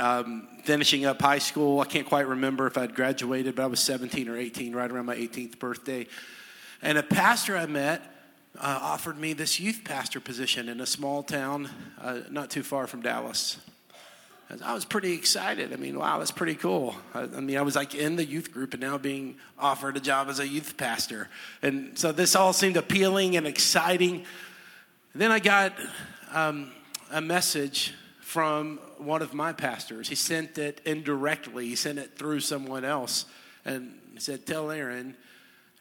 um, finishing up high school. I can't quite remember if I'd graduated, but I was 17 or 18, right around my 18th birthday. And a pastor I met uh, offered me this youth pastor position in a small town uh, not too far from Dallas. I was pretty excited. I mean, wow, that's pretty cool. I, I, mean, I was like in the youth group and now being offered a job as a youth pastor. And so this all seemed appealing and exciting. And then I got um, a message from one of my pastors. He sent it indirectly, he sent it through someone else. And said, Tell Aaron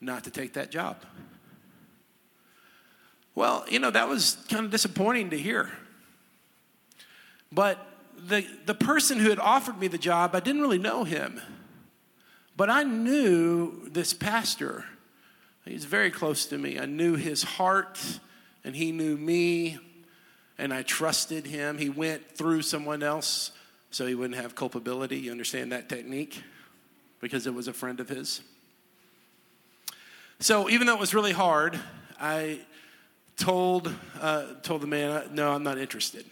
not to take that job. Well, you know, that was kind of disappointing to hear. But the, the person who had offered me the job, I didn't really know him. But I knew this pastor. He's very close to me. I knew his heart, and he knew me, and I trusted him. He went through someone else so he wouldn't have culpability. You understand that technique? Because it was a friend of his. So even though it was really hard, I told, uh, told the man, no, I'm not interested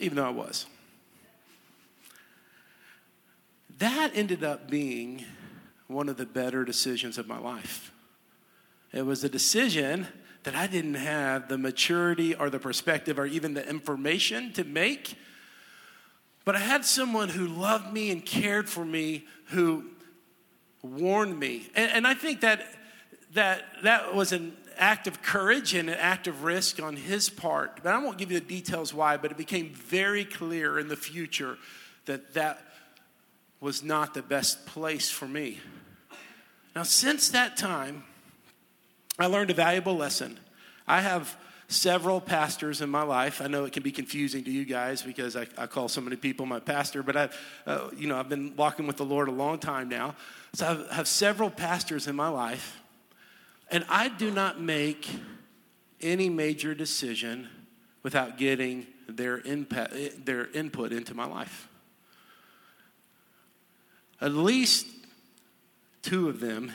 even though I was. That ended up being one of the better decisions of my life. It was a decision that I didn't have the maturity or the perspective or even the information to make. But I had someone who loved me and cared for me who warned me. And, and I think that, that that was an act of courage and an act of risk on his part. But I won't give you the details why, but it became very clear in the future that that was not the best place for me. Now, since that time, I learned a valuable lesson. I have several pastors in my life. I know it can be confusing to you guys because I, I call so many people my pastor, but I've, uh, you know, I've been walking with the Lord a long time now. So I have several pastors in my life and I do not make any major decision without getting their, impact, their input into my life. At least two of them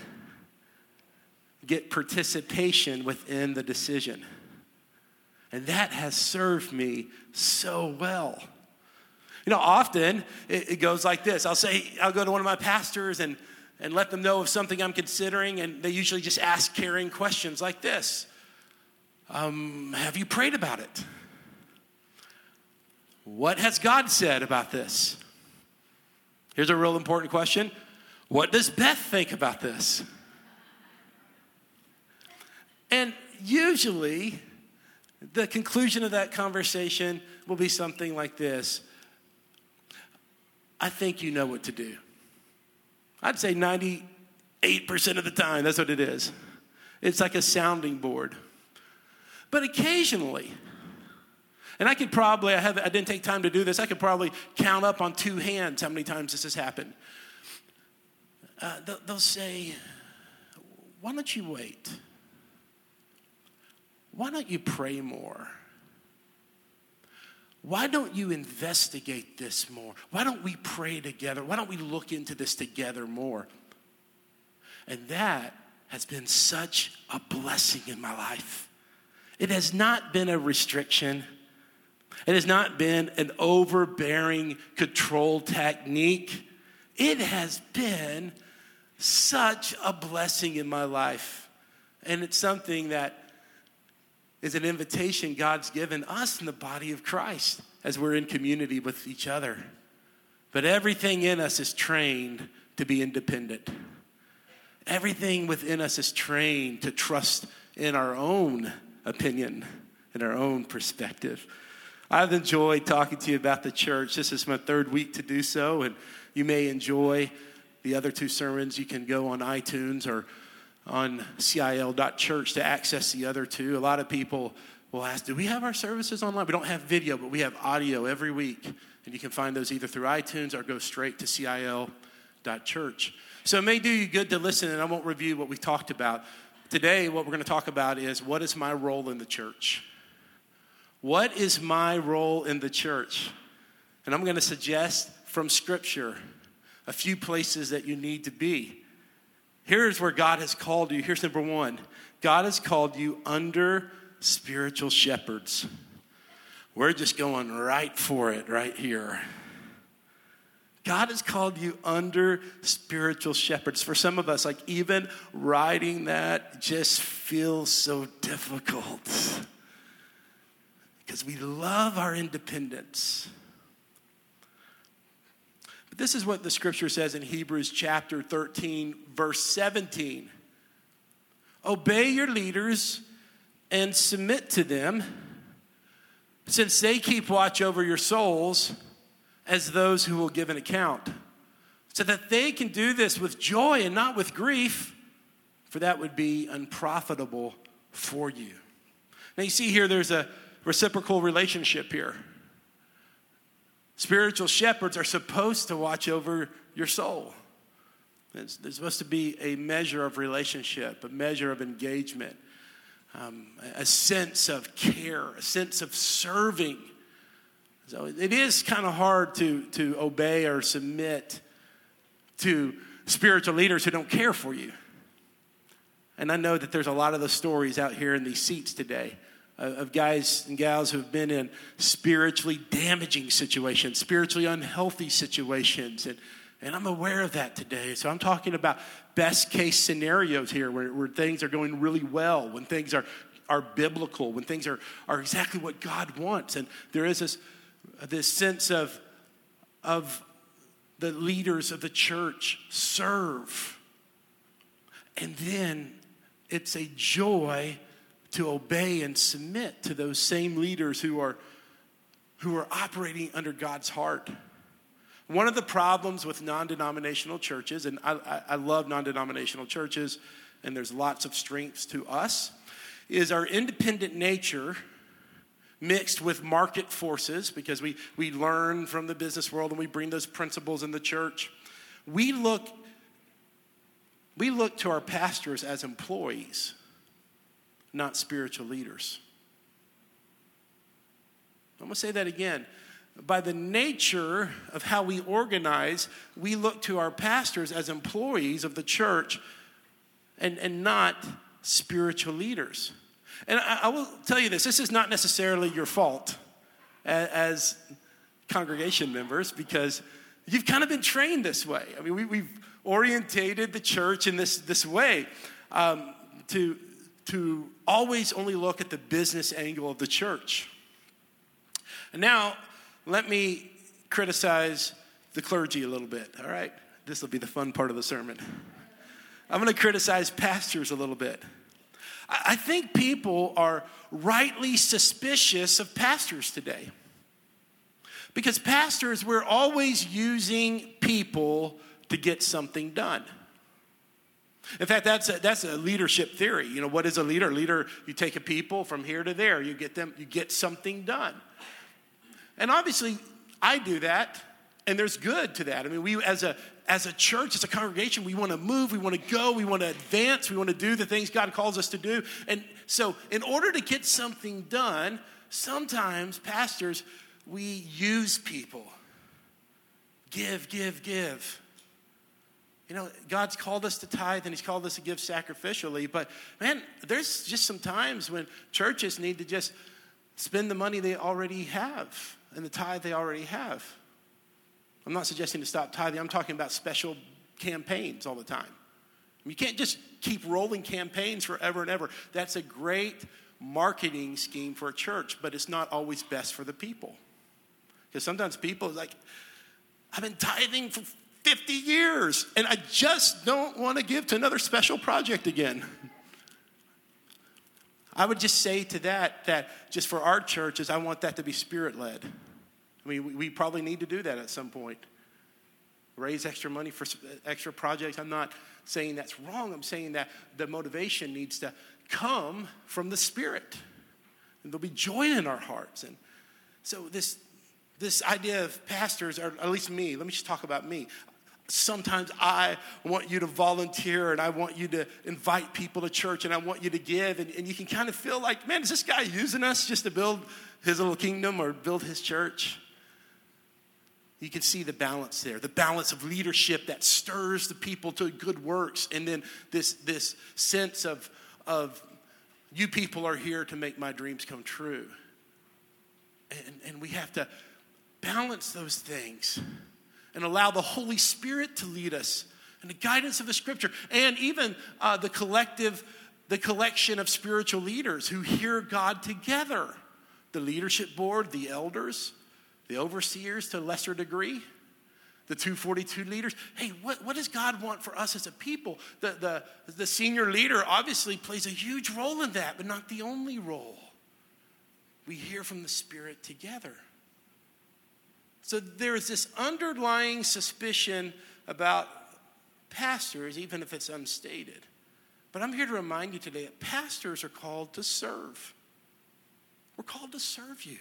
get participation within the decision. And that has served me so well. You know, often it, it, goes like this I'll say, I'll go to one of my pastors and and let them know of something I'm considering. And they usually just ask caring questions like this um, Have you prayed about it? What has God said about this? Here's a real important question What does Beth think about this? And usually, the conclusion of that conversation will be something like this I think you know what to do. I'd say 98% of the time, that's what it is. It's like a sounding board. But occasionally, and I could probably, I, have, I didn't take time to do this, I could probably count up on two hands how many times this has happened. Uh, they'll, they'll say, Why don't you wait? Why don't you pray more? why don't you investigate this more? Why don't we pray together? Why don't we look into this together more? And that has been such a blessing in my life. It has not been a restriction. It has not been an overbearing control technique. It has been such a blessing in my life. And it's something that is an invitation God's given us in the body of Christ as we're in community with each other. But everything in us is trained to be independent. Everything within us is trained to trust in our own opinion in our own perspective. I've enjoyed talking to you about the church. This is my third week to do so, and you may enjoy the other two sermons. You can go on iTunes or on CIL.church to access the other two. A lot of people will ask, Do we have our services online? We don't have video, but we have audio every week. And you can find those either through iTunes or go straight to CIL.church. So it may do you good to listen, and I won't review what we talked about. Today, what we're going to talk about is what is my role in the church? What is my role in the church? And I'm going to suggest from Scripture a few places that you need to be. Here's where God has called you. Here's number one God has called you under spiritual shepherds. We're just going right for it right here. God has called you under spiritual shepherds. For some of us, like even writing that just feels so difficult because we love our independence. But this is what the scripture says in Hebrews chapter 13, verse 17 Obey your leaders and submit to them, since they keep watch over your souls as those who will give an account, so that they can do this with joy and not with grief, for that would be unprofitable for you. Now, you see here, there's a reciprocal relationship here. Spiritual shepherds are supposed to watch over your soul. There's, supposed to be a measure of relationship, a measure of engagement, um, a sense of care, a sense of serving. So it is kind of hard to, to obey or submit to spiritual leaders who don't care for you. And I know that there's a lot of the stories out here in these seats today of guys and gals who have been in spiritually damaging situations, spiritually unhealthy situations. And, and I'm aware of that today. So I'm talking about best case scenarios here where, where things are going really well, when things are, are biblical, when things are, are exactly what God wants. And there is this, this sense of, of the leaders of the church serve. And then it's a joy to obey and submit to those same leaders who are, who are operating under God's heart. One of the problems with non denominational churches, and I, I love non denominational churches, and there's lots of strengths to us, is our independent nature mixed with market forces because we, we learn from the business world and we bring those principles in the church. We look, we look to our pastors as employees not spiritual leaders. I'm going to say that again. By the nature of how we organize, we look to our pastors as employees of the church and, and not spiritual leaders. And I, I will tell you this this is not necessarily your fault as, as congregation members because you've kind of been trained this way. I mean, we, have orientated the church in this, this way um, to to always only look at the business angle of the church. And now, let me criticize the clergy a little bit, all right? This will be the fun part of the sermon. I'm going to criticize pastors a little bit. I think people are rightly suspicious of pastors today. Because pastors, we're always using people to get something done. In fact, that's a, that's a leadership theory. You know, what is a leader? A leader, you take a people from here to there, you get them, you get something done. And obviously, I do that, and there's good to that. I mean, we as a as a church, as a congregation, we want to move, we want to go, we want to advance, we want to do the things God calls us to do. And so, in order to get something done, sometimes pastors we use people. Give, give, give. You know, God's called us to tithe and He's called us to give sacrificially, but man, there's just some times when churches need to just spend the money they already have and the tithe they already have. I'm not suggesting to stop tithing, I'm talking about special campaigns all the time. You can't just keep rolling campaigns forever and ever. That's a great marketing scheme for a church, but it's not always best for the people. Because sometimes people like, I've been tithing for 50 years, and I just don't want to give to another special project again. I would just say to that, that just for our churches, I want that to be spirit led. I mean, we, probably need to do that at some point. Raise extra money for uh, extra projects. I'm not saying that's wrong. I'm saying that the motivation needs to come from the Spirit. And there'll be joy in our hearts. And so, this, this idea of pastors, or at least me, let me just talk about me sometimes I want you to volunteer and I want you to invite people to church and I want you to give. And, and you can kind of feel like, man, is this guy using us just to build his little kingdom or build his church? You can see the balance there, the balance of leadership that stirs the people to good works, and then this, this sense of, of you people are here to make my dreams come true. And, and we have to balance those things. And allow the Holy Spirit to lead us and the guidance of the scripture and even uh, the collective the collection of spiritual leaders who hear god together. The leadership board the elders the overseers to a lesser degree the 242 leaders. Hey what, what does god want for us as a people? The, the, the senior leader obviously plays a huge role in that but not the only role. We hear from the spirit together so there's this underlying suspicion about pastors, even if it's unstated. But I'm here to remind you today that pastors are called to serve. We're called to serve you.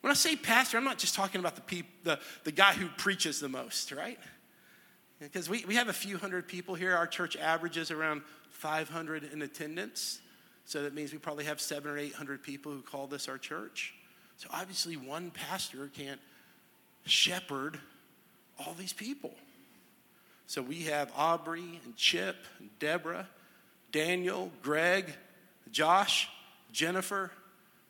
When I say pastor, I'm not just talking about the, peop, the, the guy who preaches the most, right? Because we, we have a few hundred people here. Our church averages around 500 in attendance. So that means we probably have seven or 800 people who call this our church. So obviously, one pastor can't shepherd all these people. So we have Aubrey and Chip and Deborah, Daniel, Greg, Josh, Jennifer.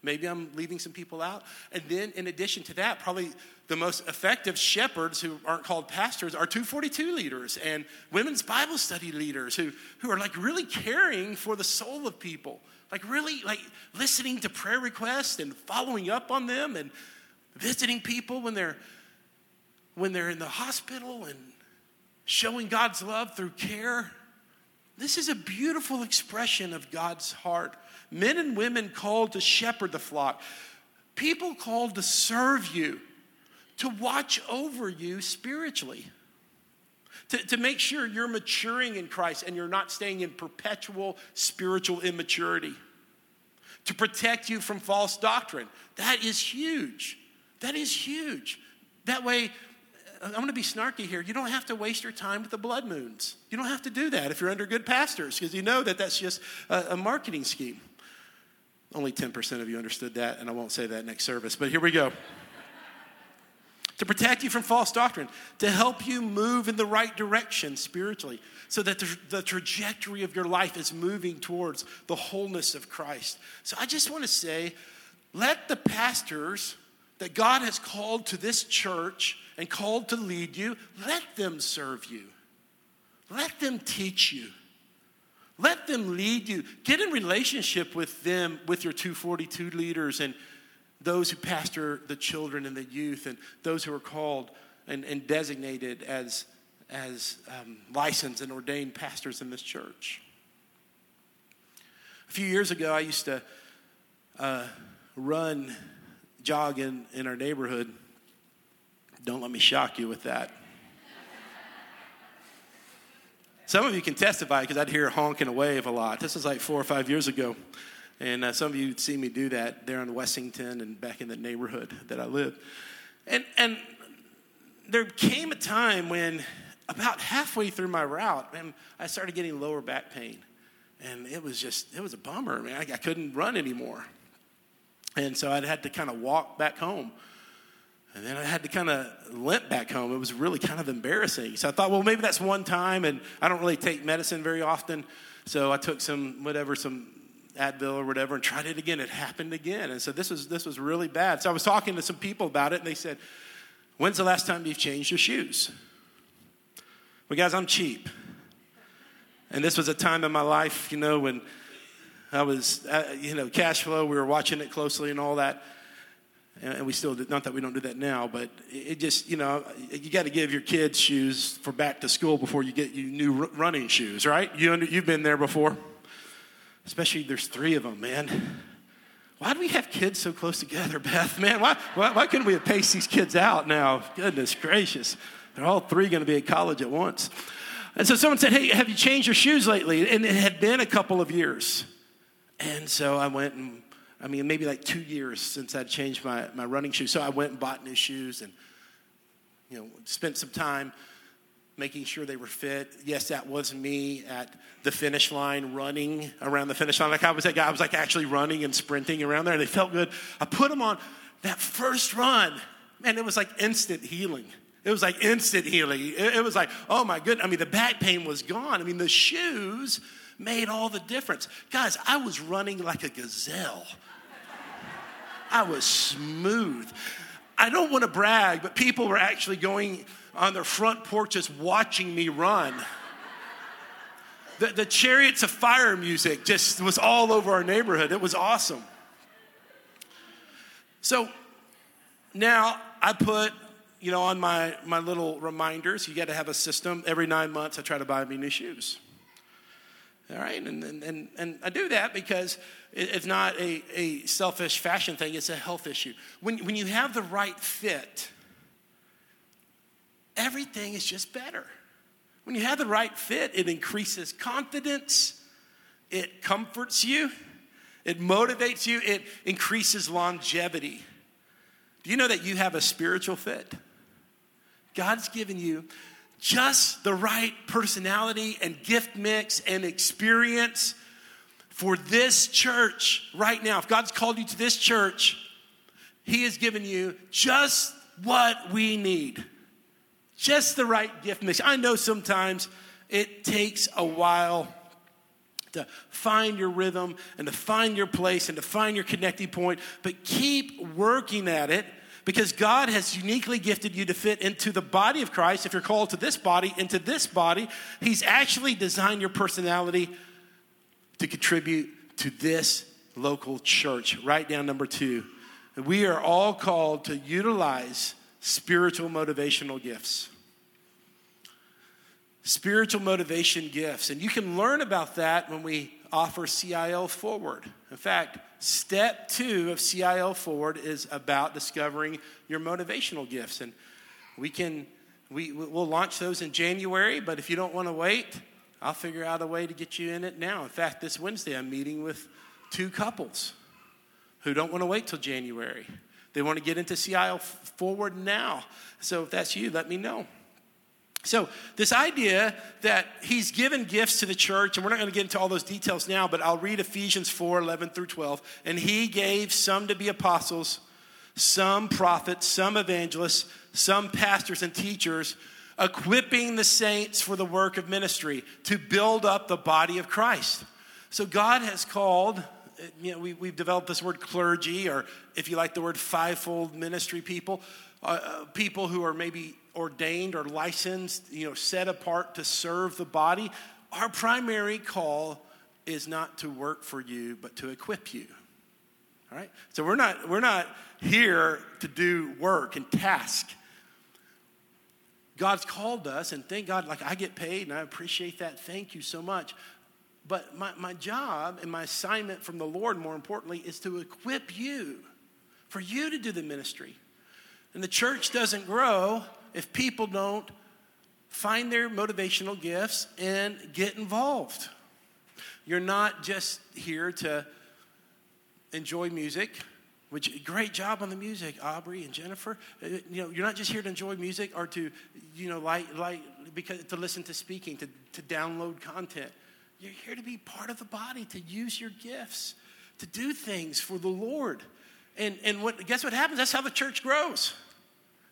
Maybe I'm leaving some people out. And then, in addition to that, probably the most effective shepherds who aren't called pastors are 242 leaders and women's Bible study leaders who, who are like really caring for the soul of people, like really like listening to prayer requests and following up on them and visiting people when they're when they're in the hospital and showing God's love through care. This is a beautiful expression of God's heart. Men and women called to shepherd the flock, people called to serve you, to watch over you spiritually, to, to make sure you're maturing in Christ and you're not staying in perpetual spiritual immaturity, to protect you from false doctrine. That is huge. That is huge. That way, uh, I'm going to be snarky here. You don't have to waste your time with the blood moons. You don't have to do that if you're under good pastors because you know that that's just a, a marketing scheme. Only 10% of you understood that, and I won't say that next service, but here we go. to protect you from false doctrine, to help you move in the right direction spiritually, so that the, the, trajectory of your life is moving towards the wholeness of Christ. So I just want to say let the pastors that God has called to this church and called to lead you, let them serve you. Let them teach you. Let them lead you. Get in relationship with them, with your 242 leaders and those who pastor the children and the youth and those who are called and, and designated as, as um, licensed and ordained pastors in this church. A few years ago, I used to uh, run, jog in, in our neighborhood don't let me shock you with that. Some of you can testify because I'd hear honking a wave a lot. This was like four or five years ago. And uh, some of you would see me do that there in Wessington and back in the neighborhood that I lived. And, and there came a time when, about halfway through my route, man, I started getting lower back pain. And it was just, it was a bummer. Man, I, I couldn't run anymore. And so I'd had to kind of walk back home. And then I had to kind of limp back home. It was really kind of embarrassing. So I thought, well, maybe that's one time, and I don't really take medicine very often. So I took some, whatever, some Advil or whatever, and tried it again. It happened again. And so this was, this was really bad. So I was talking to some people about it, and they said, When's the last time you've changed your shoes? Well, guys, I'm cheap. And this was a time in my life, you know, when I was, uh, you know, cash flow, we were watching it closely and all that and we still did, not that we don't do that now but it just you know you got to give your kids shoes for back to school before you get you new running shoes right? You under, you've been there before. Especially there's three of them man. Why do we have kids so close together beth? Man why, why, why couldn't we have paced these kids out now? Goodness gracious. They're all three going to be at college at once. And so someone said hey have you changed your shoes lately? And it had been a couple of years. And so i went and I mean, maybe like two years since I'd changed my, my running shoes. So I went and bought new shoes and, you know, spent some time making sure they were fit. Yes, that was me at the finish line running around the finish line. Like I was that guy, I was like actually running and sprinting around there and they felt good. I put them on that first run, man, it was like instant healing. It was like instant healing. It, was like, oh my goodness. I mean, the back pain was gone. I mean, the shoes made all the difference. Guys, I was running like a gazelle. I was smooth. I don't want to brag, but people were actually going on their front porches watching me run. The, the chariots of fire music just was all over our neighborhood. It was awesome. So now I put, you know, on my, my little reminders, you got to have a system. Every nine months, I try to buy me new shoes. All right, and, and, and I do that because it's not a, a selfish fashion thing, it's a health issue. When, when you have the right fit, everything is just better. When you have the right fit, it increases confidence, it comforts you, it motivates you, it increases longevity. Do you know that you have a spiritual fit? God's given you just the right personality and gift mix and experience for this church right now. If God's called you to this church, He has given you just what we need. Just the right gift mix. I know sometimes it takes a while to find your rhythm and to find your place and to find your connecting point, but keep working at it because God has uniquely gifted you to fit into the body of Christ. If you're called to this body, into this body, He's actually designed your personality to contribute to this local church. Write down number two. We are all called to utilize spiritual motivational gifts. Spiritual motivation gifts. And you can learn about that when we offer CIL Forward. In fact, step two of CIL Forward is about discovering your motivational gifts. And we can, we, we'll launch those in January, but if you don't want to wait, I'll figure out a way to get you in it now. In fact, this Wednesday, I'm meeting with two couples who don't want to wait till January. They want to get into CIL forward now. So if that's you, let me know. So, this idea that he's given gifts to the church, and we're not going to get into all those details now, but I'll read Ephesians 4 11 through 12. And he gave some to be apostles, some prophets, some evangelists, some pastors and teachers, equipping the saints for the work of ministry to build up the body of Christ. So, God has called you know, we, we've developed this word clergy, or if you like the word fivefold ministry people, uh, uh, people who are maybe ordained or licensed, you know, set apart to serve the body. Our primary call is not to work for you, but to equip you. All right? So we're not, we're not here to do work and task. God's called us, and thank God, like I get paid, and I appreciate that. Thank you so much. But my, my job and my assignment from the Lord, more importantly, is to equip you for you to do the ministry. And the church doesn't grow if people don't find their motivational gifts and get involved. You're not just here to enjoy music, which great job on the music, Aubrey and Jennifer. Uh, you know, you're not just here to enjoy music or to, you know, like, like because to listen to speaking, to, to download content. You're here to be part of the body, to use your gifts, to do things for the Lord. And, and what, guess what happens? That's how the church grows.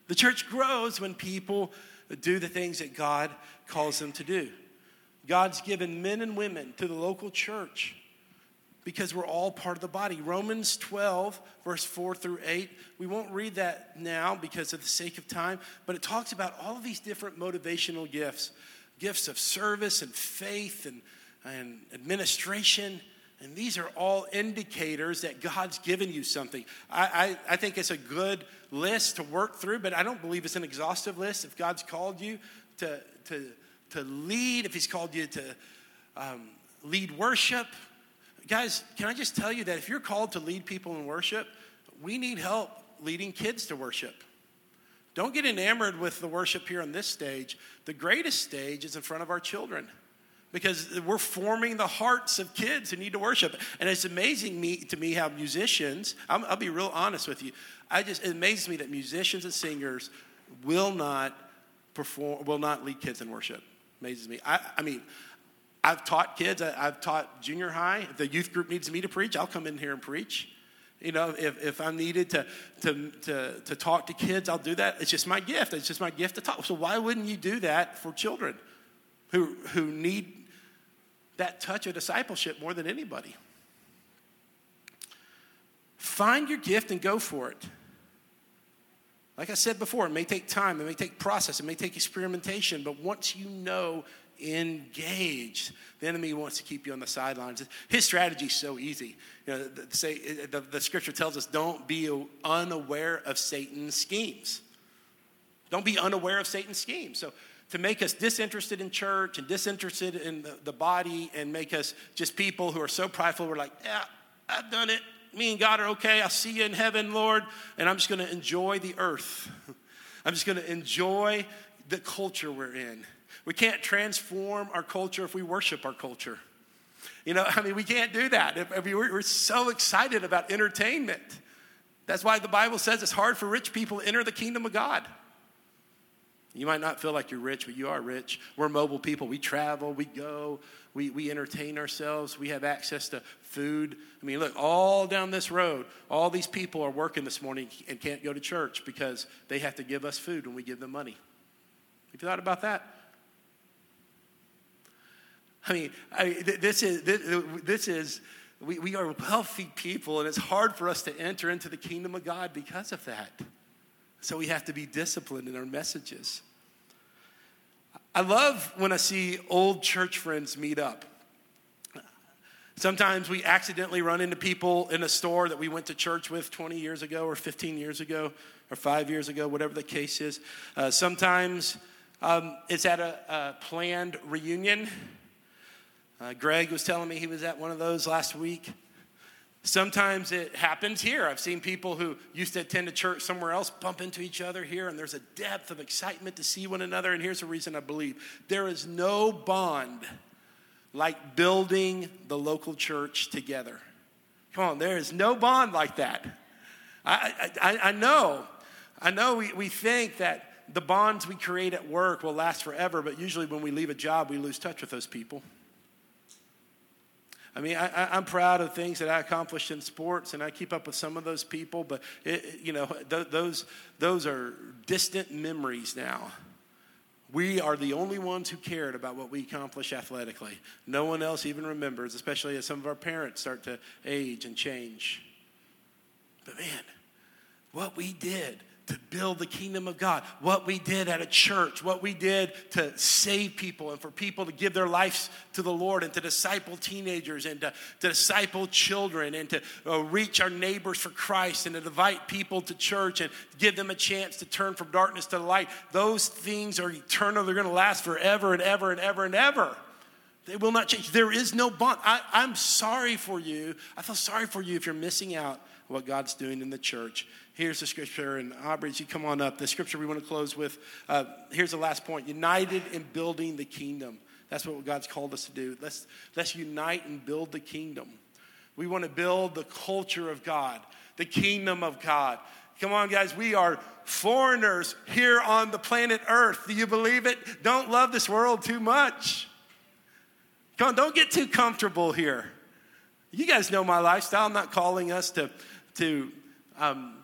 The church grows when people do the things that God calls them to do. God's given men and women to the local church because we're all part of the body. Romans 12, verse 4 through 8. We won't read that now because of the sake of time, but it talks about all of these different motivational gifts gifts of service and faith and and administration. And these are all indicators that God's given you something. I, I, I, think it's a good list to work through, but I don't believe it's an exhaustive list. If God's called you to, to, to lead, if He's called you to um, lead worship, guys, can I just tell you that if you're called to lead people in worship, we need help leading kids to worship. Don't get enamored with the worship here on this stage. The greatest stage is in front of our children because we're forming the hearts of kids who need to worship. And it's amazing me, to me how musicians, i will be real honest with you, I just, it amazes me that musicians and singers will not perform, will not lead kids in worship. Amazes me. I, I mean, I've taught kids, I, have taught junior high. If the youth group needs me to preach, I'll come in here and preach. You know, if, if I'm needed to, to, to, to talk to kids, I'll do that. It's just my gift. It's just my gift to talk. So why wouldn't you do that for children who, who need that touch of discipleship more than anybody. Find your gift and go for it. Like I said before, it may take time, it may take process, it may take experimentation, but once you know, engaged, the enemy wants to keep you on the sidelines. His strategy is so easy. You know, the, say, the, the scripture tells us don't be unaware of Satan's schemes. Don't be unaware of Satan's schemes. So to make us disinterested in church and disinterested in the, the body and make us just people who are so prideful, we're like, yeah, I've done it. Me and God are okay. I'll see you in heaven, Lord. And I'm just going to enjoy the earth. I'm just going to enjoy the culture we're in. We can't transform our culture if we worship our culture. You know, I mean, we can't do that. If, if we, we're so excited about entertainment. That's why the Bible says it's hard for rich people to enter the kingdom of God. You might not feel like you're rich, but you are rich. We're mobile people. We travel, we go, we, we entertain ourselves, we have access to food. I mean, look, all down this road, all these people are working this morning and can't go to church because they have to give us food when we give them money. Have you thought about that? I mean, I, this is, this, this is we, we are wealthy people, and it's hard for us to enter into the kingdom of God because of that. So we have to be disciplined in our messages. I love when I see old church friends meet up. Sometimes we accidentally run into people in a store that we went to church with 20 years ago, or 15 years ago, or five years ago, whatever the case is. Uh, sometimes um, it's at a, a planned reunion. Uh, Greg was telling me he was at one of those last week. Sometimes it happens here. I've seen people who used to attend a church somewhere else bump into each other here, and there's a depth of excitement to see one another. And here's the reason I believe there is no bond like building the local church together. Come on, there is no bond like that. I, I, I know, I know we, we think that the bonds we create at work will last forever, but usually when we leave a job, we lose touch with those people. I mean, I, am proud of things that I accomplished in sports, and I keep up with some of those people, but, it, you know, th- those, those are distant memories now. We are the only ones who cared about what we accomplish athletically. No one else even remembers, especially as some of our parents start to age and change. But man, what we did to build the kingdom of God, what we did at a church, what we did to save people and for people to give their lives to the Lord and to disciple teenagers and to, to disciple children and to uh, reach our neighbors for Christ and to invite people to church and give them a chance to turn from darkness to light. Those things are eternal. They're going to last forever and ever and ever and ever. They will not change. There is no bond. I, I'm sorry for you. I feel sorry for you if you're missing out what God's doing in the church. Here's the scripture, and Aubrey, you come on up. The scripture we want to close with. Uh, here's the last point: united in building the kingdom. That's what God's called us to do. Let's let's unite and build the kingdom. We want to build the culture of God, the kingdom of God. Come on, guys, we are foreigners here on the planet Earth. Do you believe it? Don't love this world too much. Come on, don't get too comfortable here. You guys know my lifestyle. I'm not calling us to, to um,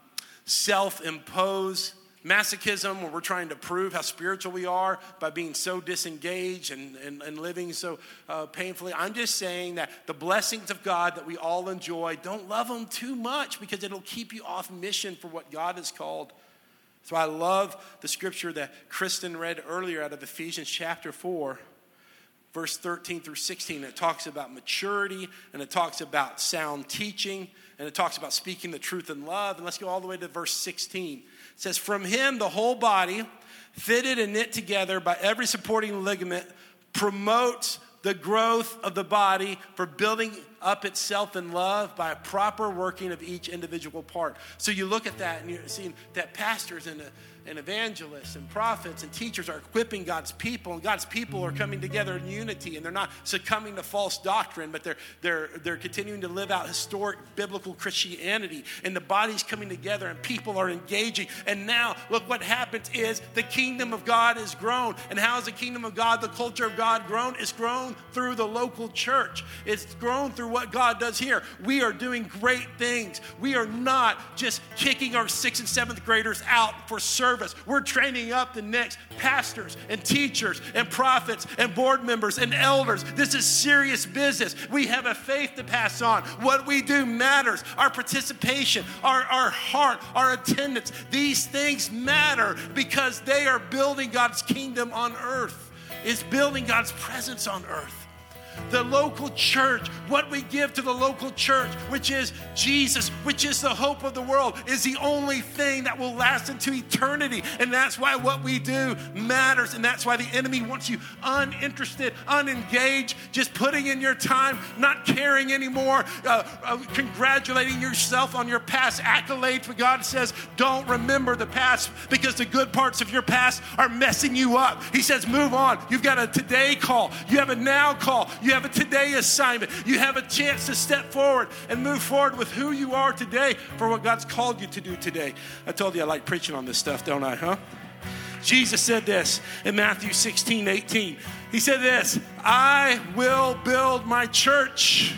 self impose masochism where we're trying to prove how spiritual we are by being so disengaged and, and, and living so uh, painfully. I'm just saying that the blessings of God that we all enjoy, don't love them too much because it'll keep you off mission for what God has called. So I love the scripture that Kristen read earlier out of Ephesians chapter 4 verse 13 through 16. It talks about maturity and it talks about sound teaching and it talks about speaking the truth in love. And let's go all the way to verse 16. It says, From him, the whole body, fitted and knit together by every supporting ligament, promotes the growth of the body for building up itself in love by a proper working of each individual part. So you look at that and you're seeing that pastors and and evangelists and prophets and teachers are equipping God's people, and God's people are coming together in unity, and they're not succumbing to false doctrine, but they're they're they're continuing to live out historic biblical Christianity, and the body's coming together, and people are engaging. And now, look what happens is the kingdom of God is grown. And how is the kingdom of God, the culture of God grown? It's grown through the local church. It's grown through what God does here. We are doing great things. We are not just kicking our sixth and seventh graders out for service service, we're training up the next pastors and teachers and prophets and board members and elders. This is serious business. We have a faith to pass on. What we do matters. Our participation, our, our heart, our attendance, these things matter because they are building God's kingdom on earth, is building God's presence on earth the local church, what we give to the local church, which is Jesus, which is the hope of the world, is the only thing that will last into eternity. And that's why what we do matters. And that's why the enemy wants you uninterested, unengaged, just putting in your time, not caring anymore, uh, uh, congratulating yourself on your past accolades. But God says, don't remember the past because the good parts of your past are messing you up. He says, move on. You've got a today call, you have a now call. You have a today assignment. You have a chance to step forward and move forward with who you are today for what God's called you to do today. I told you I like preaching on this stuff, don't I, huh? Jesus said this in Matthew 16, 18. He said this I will build my church,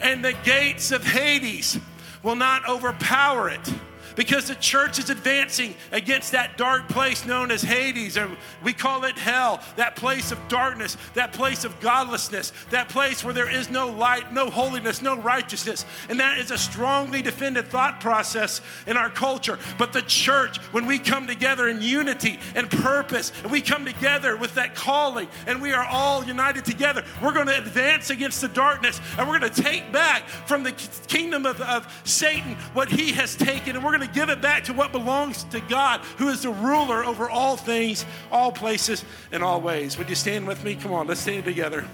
and the gates of Hades will not overpower it because the church is advancing against that dark place known as Hades, or we call it hell, that place of darkness, that place of godlessness, that place where there is no light, no holiness, no righteousness. And that is a strongly defended thought process in our culture. But the church, when we come together in unity and purpose, and we come together with that calling, and we are all united together, we're going to advance against the darkness, and we're going to take back from the kingdom of, of Satan what he has taken, and we're going to to give it back to what belongs to God, who is the ruler over all things, all places, and all ways. Would you stand with me? Come on, let's stand together.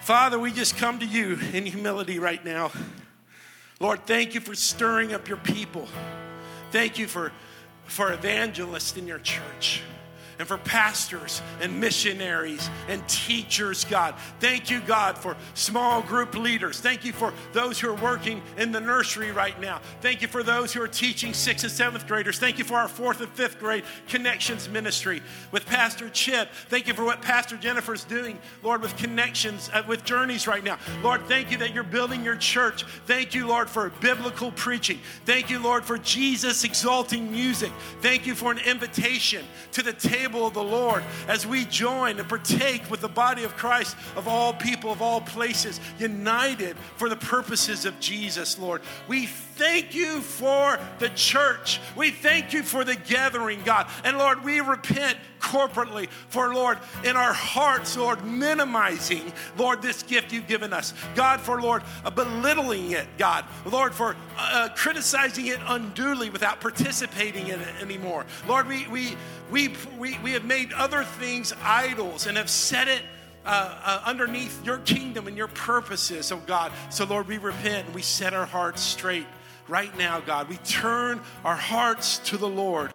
Father, we just come to you in humility right now. Lord, thank you for stirring up your people. Thank you for, for evangelists in your church and for pastors and missionaries and teachers, God. Thank you, God, for small group leaders. Thank you for those who are working in the nursery right now. Thank you for those who are teaching sixth and seventh graders. Thank you for our fourth and fifth grade connections ministry with Pastor Chip. Thank you for what Pastor Jennifer's doing, Lord, with connections, uh, with journeys right now. Lord, thank you that you're building your church. Thank you, Lord, for biblical preaching. Thank you, Lord, for Jesus exalting music. Thank you for an invitation to the table table of the Lord as we join and partake with the body of Christ of all people, of all places, united for the purposes of Jesus, Lord. We thank you for the church. We thank you for the gathering, God. And Lord, we repent corporately for, Lord, in our hearts, Lord, minimizing, Lord, this gift you've given us. God, for, Lord, uh, belittling it, God. Lord, for uh, criticizing it unduly without participating in it anymore. Lord, we, we, we, we, we have made other things idols and have set it uh, uh, underneath your kingdom and your purposes, oh God. So, Lord, we repent and we set our hearts straight right now, God. We turn our hearts to the Lord.